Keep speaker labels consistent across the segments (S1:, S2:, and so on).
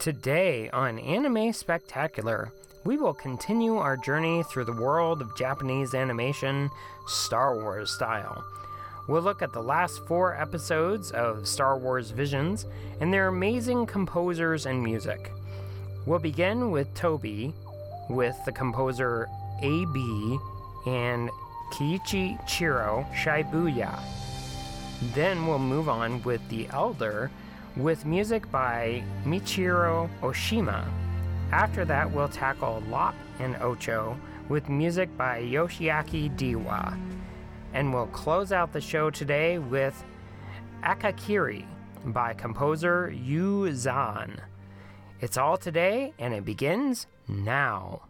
S1: Today on Anime Spectacular, we will continue our journey through the world of Japanese animation, Star Wars style. We'll look at the last four episodes of Star Wars Visions and their amazing composers and music. We'll begin with Toby, with the composer A.B. and Keiichiro Shibuya. Then we'll move on with The Elder with music by Michiru Oshima. After that, we'll tackle Lop and Ocho with music by Yoshiaki Dewa. And we'll close out the show today with Akakiri by composer Yu Zan. It's all today, and it begins now.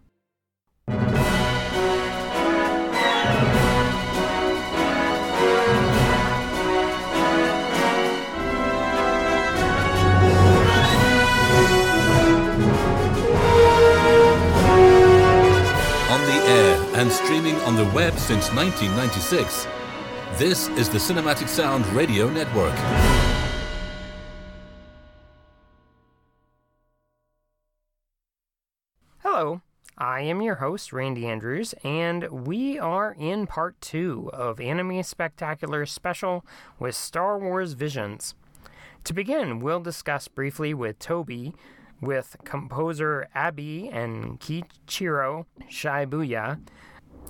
S2: On the air and streaming on the web since 1996. This is the Cinematic Sound Radio Network.
S1: Hello, I am your host, Randy Andrews, and we are in part two of Anime Spectacular Special with Star Wars Visions. To begin, we'll discuss briefly with Toby with composer Abi and Keiichiro Shibuya.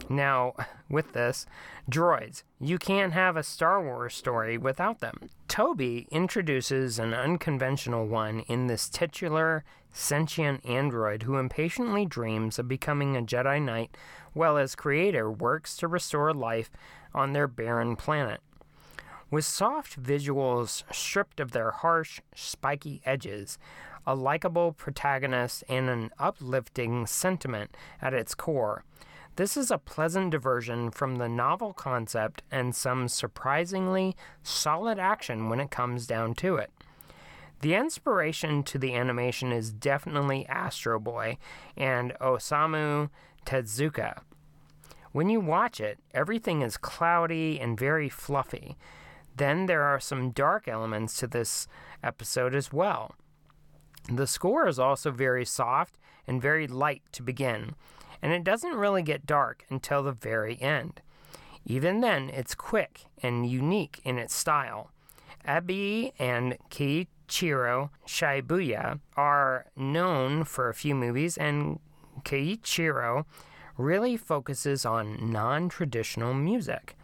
S1: Now, with this, droids, you can't have a Star Wars story without them. Toby introduces an unconventional one in this titular, sentient android who impatiently dreams of becoming a Jedi Knight, while his creator works to restore life on their barren planet. With soft visuals stripped of their harsh, spiky edges, a likable protagonist, and an uplifting sentiment at its core, this is a pleasant diversion from the novel concept and some surprisingly solid action when it comes down to it. The inspiration to the animation is definitely Astro Boy and Osamu Tezuka. When you watch it, everything is cloudy and very fluffy. Then there are some dark elements to this episode as well. The score is also very soft and very light to begin, and it doesn't really get dark until the very end. Even then, it's quick and unique in its style. Abi and Keiichiro Shibuya are known for a few movies, and Keiichiro really focuses on non traditional music.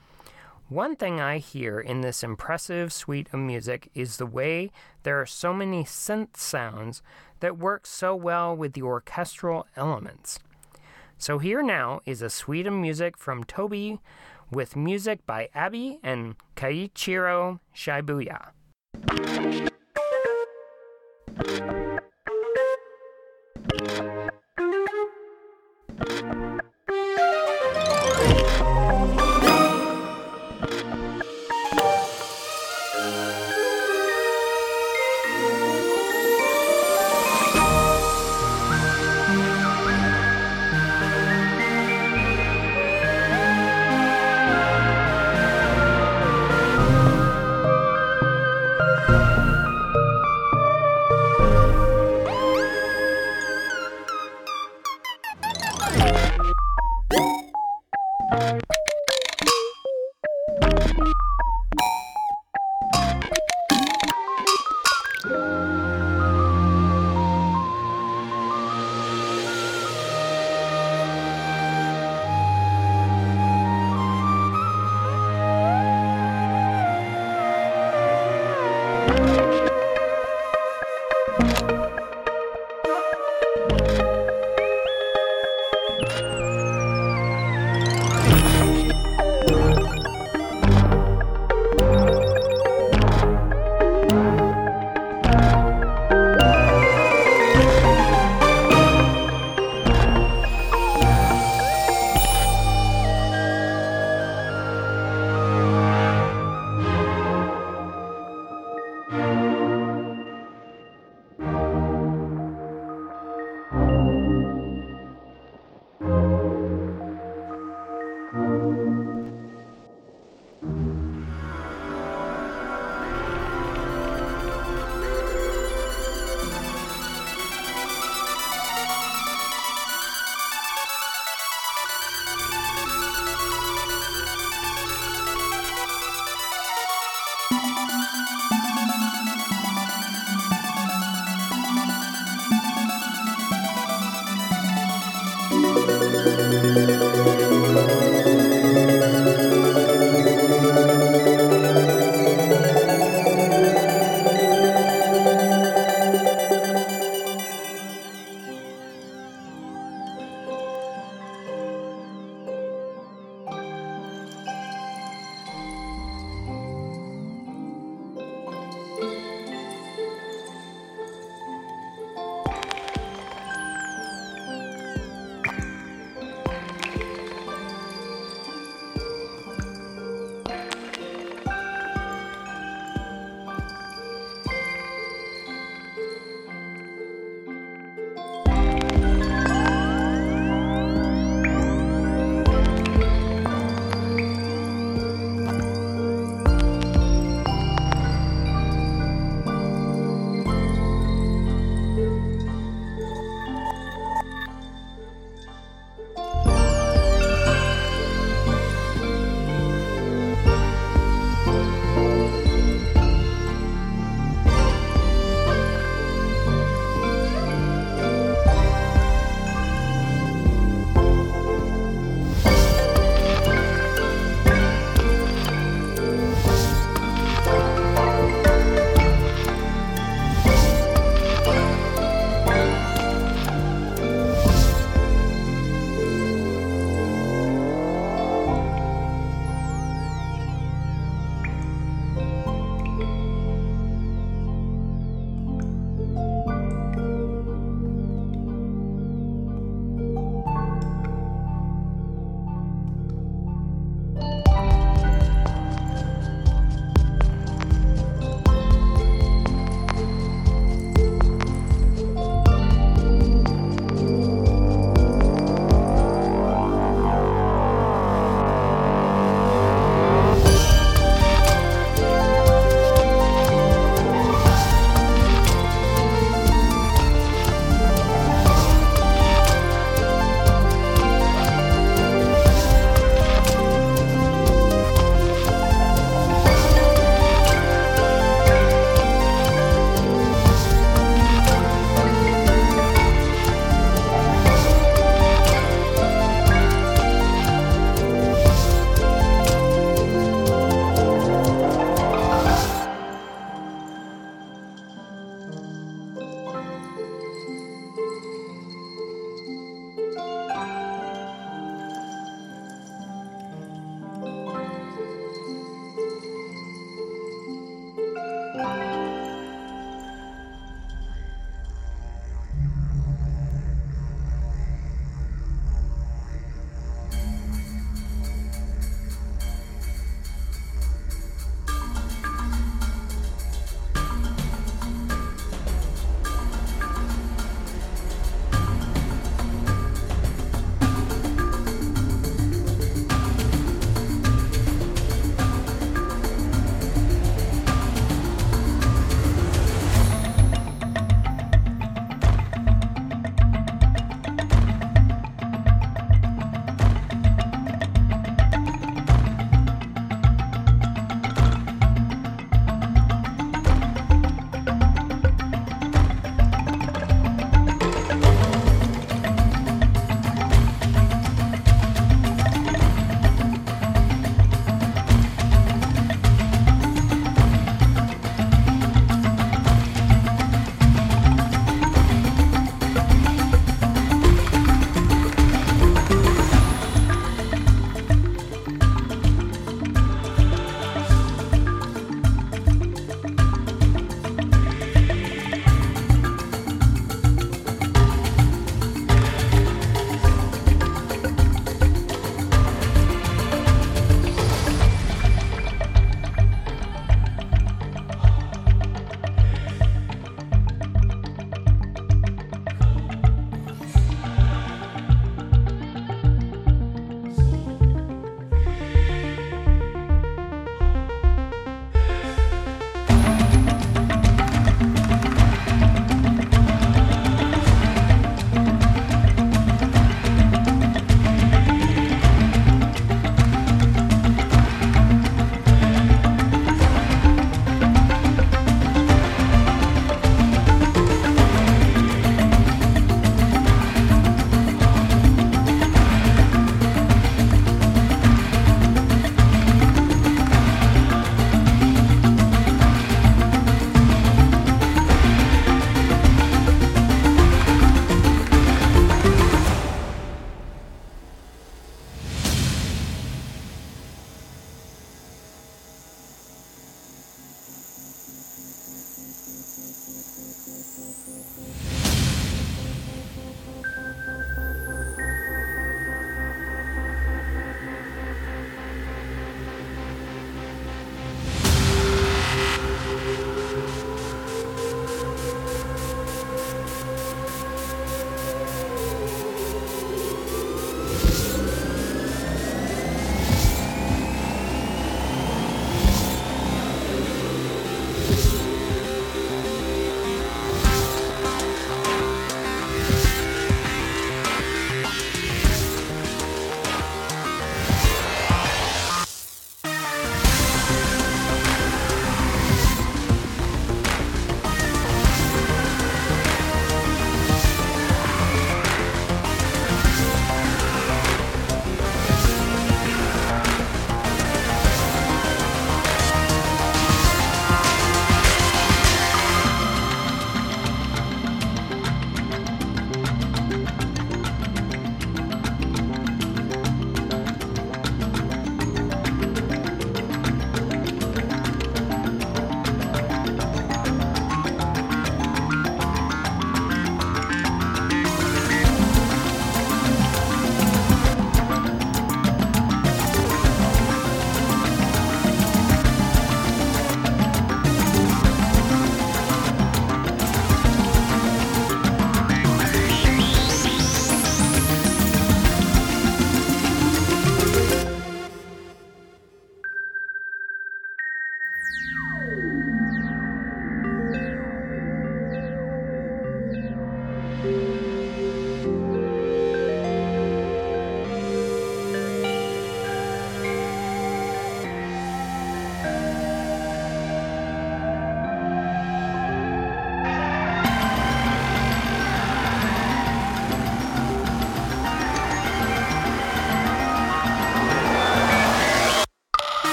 S1: One thing I hear in this impressive suite of music is the way there are so many synth sounds that work so well with the orchestral elements. So, here now is a suite of music from Toby with music by Abby and Keiichiro Shibuya.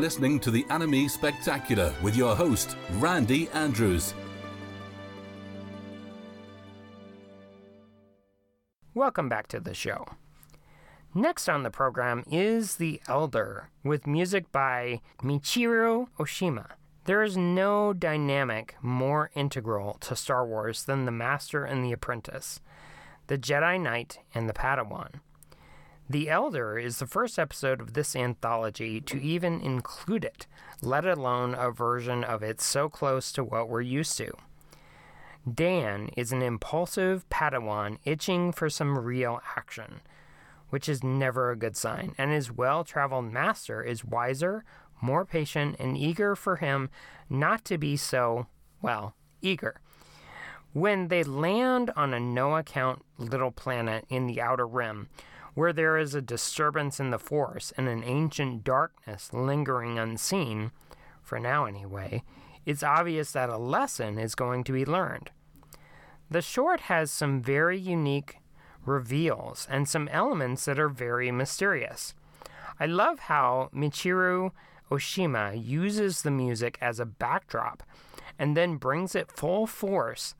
S2: You're listening to the Anime Spectacular with your host, Randy Andrews.
S1: Welcome back to the show. Next on the program is The Elder, with music by Michiru Oshima. There is no dynamic more integral to Star Wars than the Master and the Apprentice, the Jedi Knight and the Padawan. The Elder is the first episode of this anthology to even include it, let alone a version of it so close to what we're used to. Dan is an impulsive Padawan itching for some real action, which is never a good sign, and his well traveled master is wiser, more patient, and eager for him not to be so, well, eager. When they land on a no account little planet in the outer rim, where there is a disturbance in the force and an ancient darkness lingering unseen, for now anyway, it's obvious that a lesson is going to be learned. The short has some very unique reveals and some elements that are very mysterious. I love how Michiru Oshima uses the music as a backdrop and then brings it full force,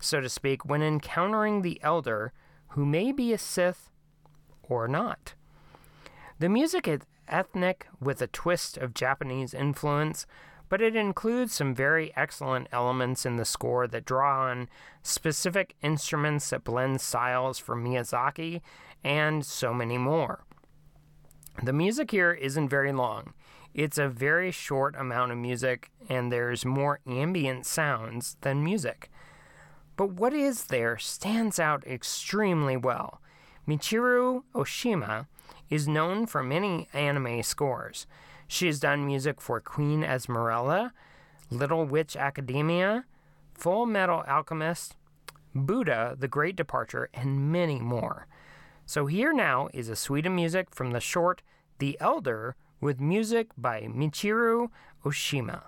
S1: so to speak, when encountering the Elder, who may be a Sith or not. The music is ethnic with a twist of Japanese influence, but it includes some very excellent elements in the score that draw on specific instruments that blend styles from Miyazaki and so many more. The music here isn't very long. It's a very short amount of music, and there's more ambient sounds than music. But what is there stands out extremely well. Michiru Oshima is known for many anime scores. She has done music for Queen Esmeralda, Little Witch Academia, Full Metal Alchemist, Buddha, The Great Departure, and many more. So here now is a suite of music from the short The Elder with music by Michiru Oshima.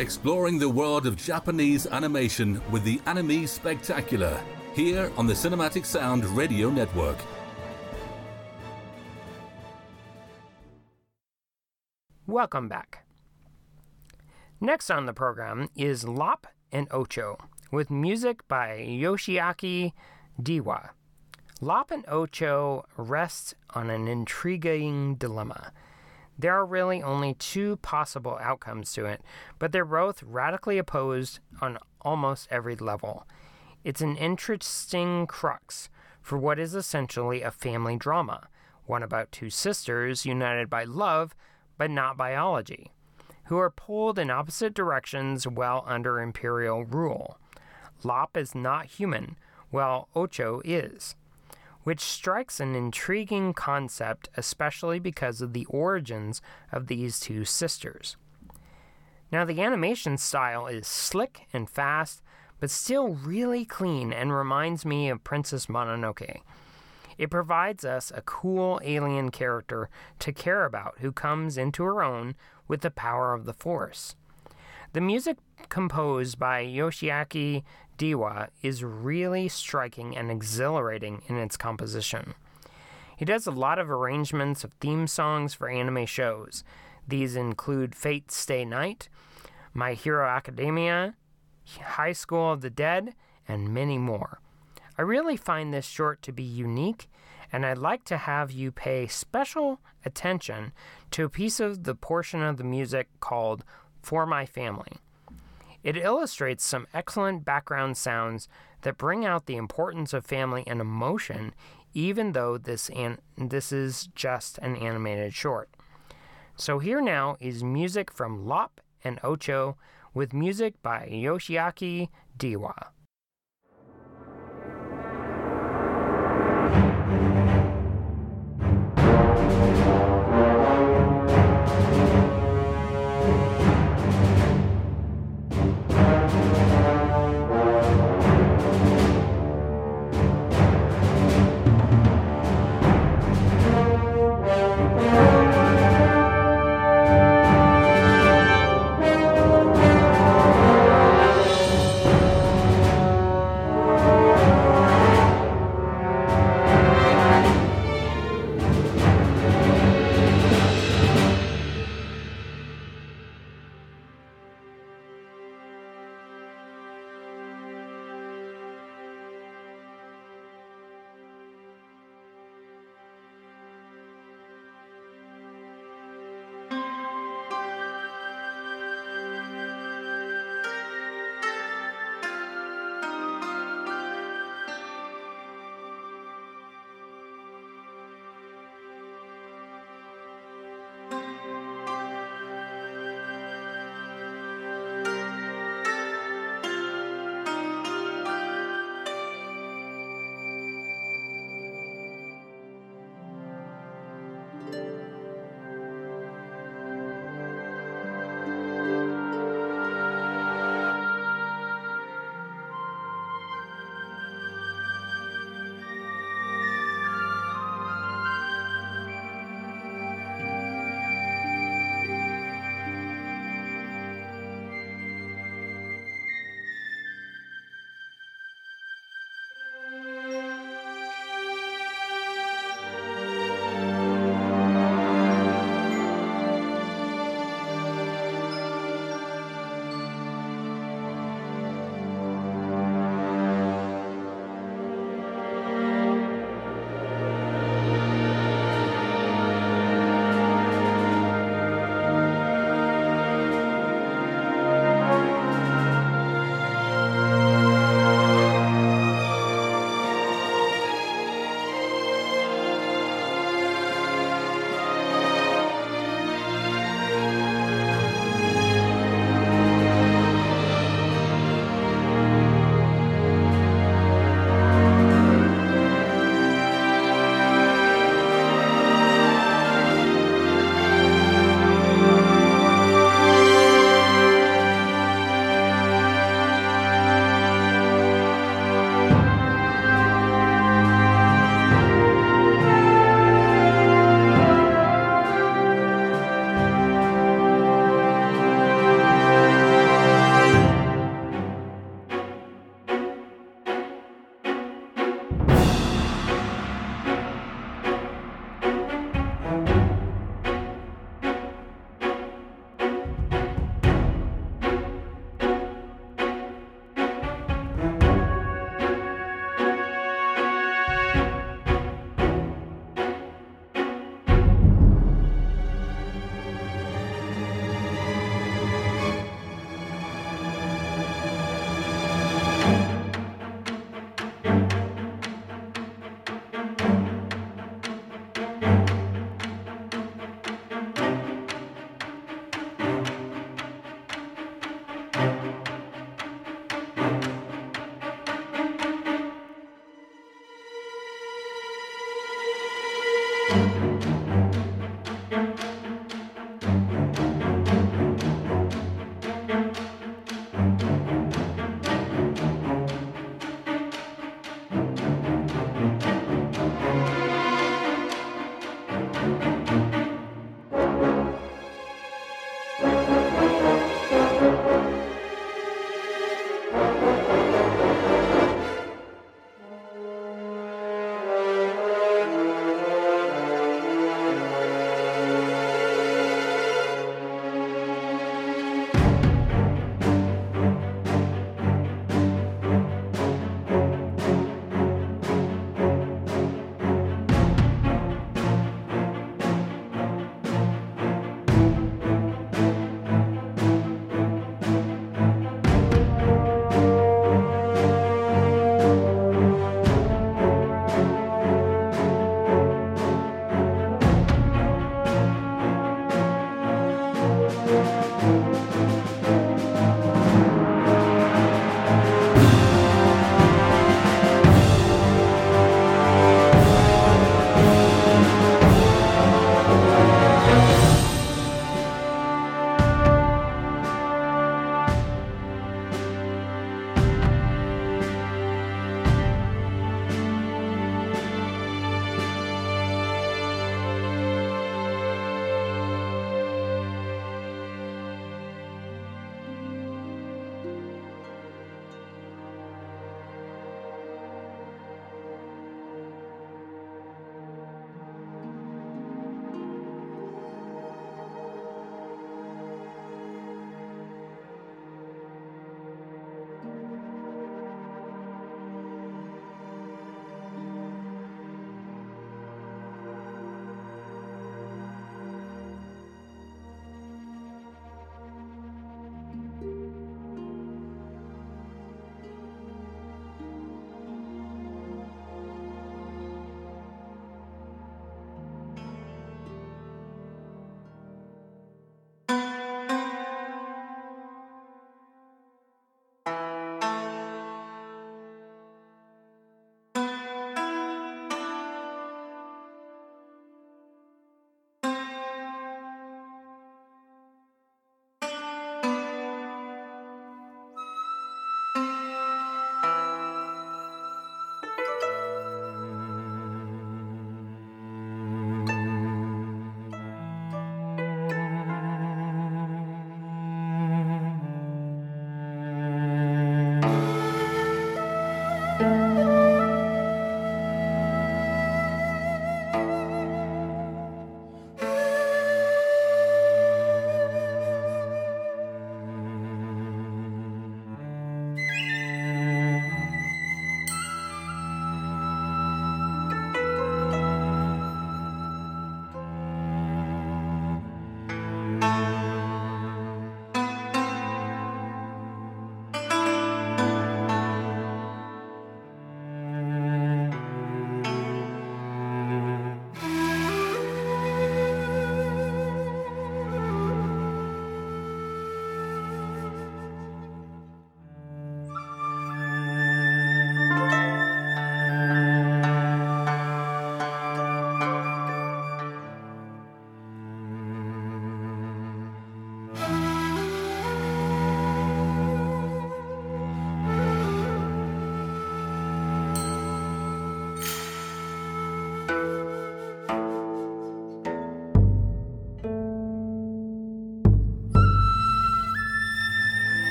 S2: Exploring the world of Japanese animation with the Anime Spectacular, here on the Cinematic Sound Radio Network.
S1: Welcome back. Next on the program is Lop and Ocho, with music by Yoshiaki Dewa. Lop and Ocho rest on an intriguing dilemma. There are really only two possible outcomes to it, but they're both radically opposed on almost every level. It's an interesting crux for what is essentially a family drama, one about two sisters united by love but not biology, who are pulled in opposite directions while under imperial rule. Lop is not human, while Ocho is which strikes an intriguing concept, especially because of the origins of these two sisters. Now, the animation style is slick and fast, but still really clean and reminds me of Princess Mononoke. It provides us a cool alien character to care about who comes into her own with the power of the Force. The music composed by Yoshiaki Dewa is really striking and exhilarating in its composition. He does a lot of arrangements of theme songs for anime shows. These include Fate Stay Night, My Hero Academia, High School of the Dead, and many more. I really find this short to be unique, and I'd like to have you pay special attention to a piece of the portion of the music called For My Family. It illustrates some excellent background sounds that bring out the importance of family and emotion, even though this, an- this is just an animated short. So, here now is music from Lop and Ocho with music by Yoshiaki Dewa.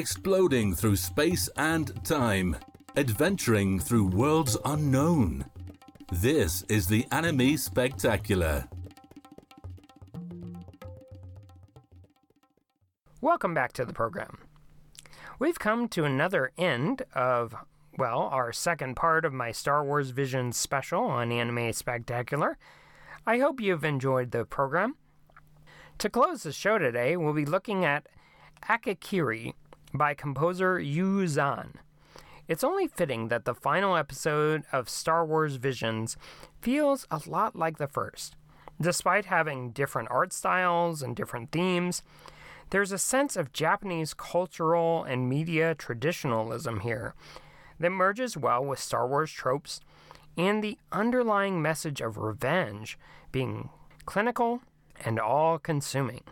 S2: Exploding through space and time, adventuring through worlds unknown. This is the Anime Spectacular.
S1: Welcome back to the program. We've come to another end of, well, our second part of my Star Wars Vision special on Anime Spectacular. I hope you've enjoyed the program. To close the show today, we'll be looking at Akakiri by composer Yu Zhan. It's only fitting that the final episode of Star Wars Visions feels a lot like the first. Despite having different art styles and different themes, there's a sense of Japanese cultural and media traditionalism here that merges well with Star Wars tropes and the underlying message of revenge being clinical and all consuming.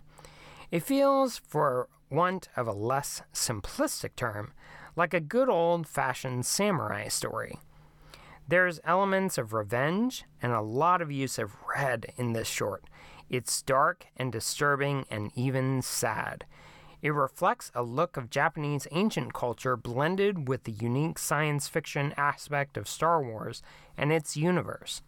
S1: It feels, for want of a less simplistic term, like a good old fashioned samurai story. There's elements of revenge and a lot of use of red in this short, it's dark and disturbing and even sad. It reflects a look of Japanese ancient culture blended with the unique science fiction aspect of Star Wars and its universe.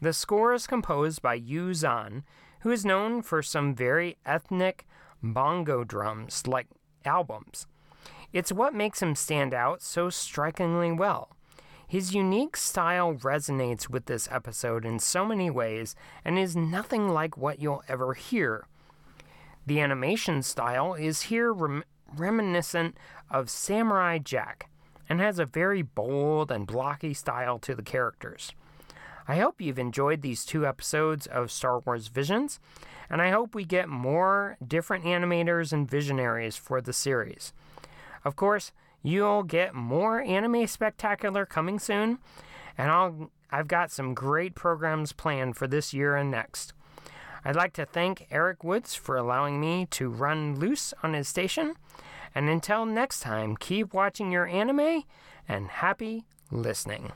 S1: The score is composed by Yu Zhan, who is known for some very ethnic bongo drums like albums. It's what makes him stand out so strikingly well. His unique style resonates with this episode in so many ways and is nothing like what you'll ever hear. The animation style is here rem- reminiscent of Samurai Jack and has a very bold and blocky style to the characters. I hope you've enjoyed these two episodes of Star Wars Visions, and I hope we get more different animators and visionaries for the series. Of course, You'll get more anime spectacular coming soon, and I'll I've got some great programs planned for this year and next. I'd like to thank Eric Woods for allowing me to run loose on his station. And until next time, keep watching your anime and happy listening.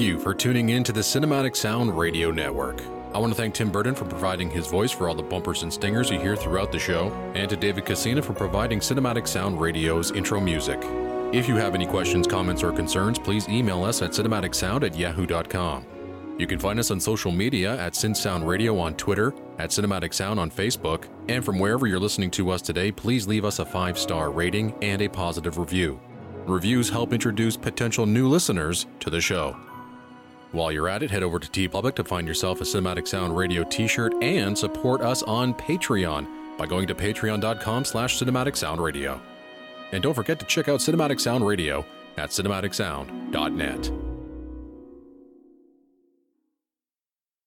S3: Thank you for tuning in to the Cinematic Sound Radio Network. I want to thank Tim Burton for providing his voice for all the bumpers and stingers you hear throughout the show, and to David Casina for providing Cinematic Sound Radio's intro music. If you have any questions, comments, or concerns, please email us at cinematicsound at yahoo.com. You can find us on social media at SynSound Radio on Twitter, at Cinematic Sound on Facebook, and from wherever you're listening to us today, please leave us a five star rating and a positive review. Reviews help introduce potential new listeners to the show. While you're at it, head over to TeePublic to find yourself a Cinematic Sound Radio t-shirt and support us on Patreon by going to patreon.com slash cinematic sound radio. And don't forget to check out Cinematic Sound Radio at cinematicsound.net.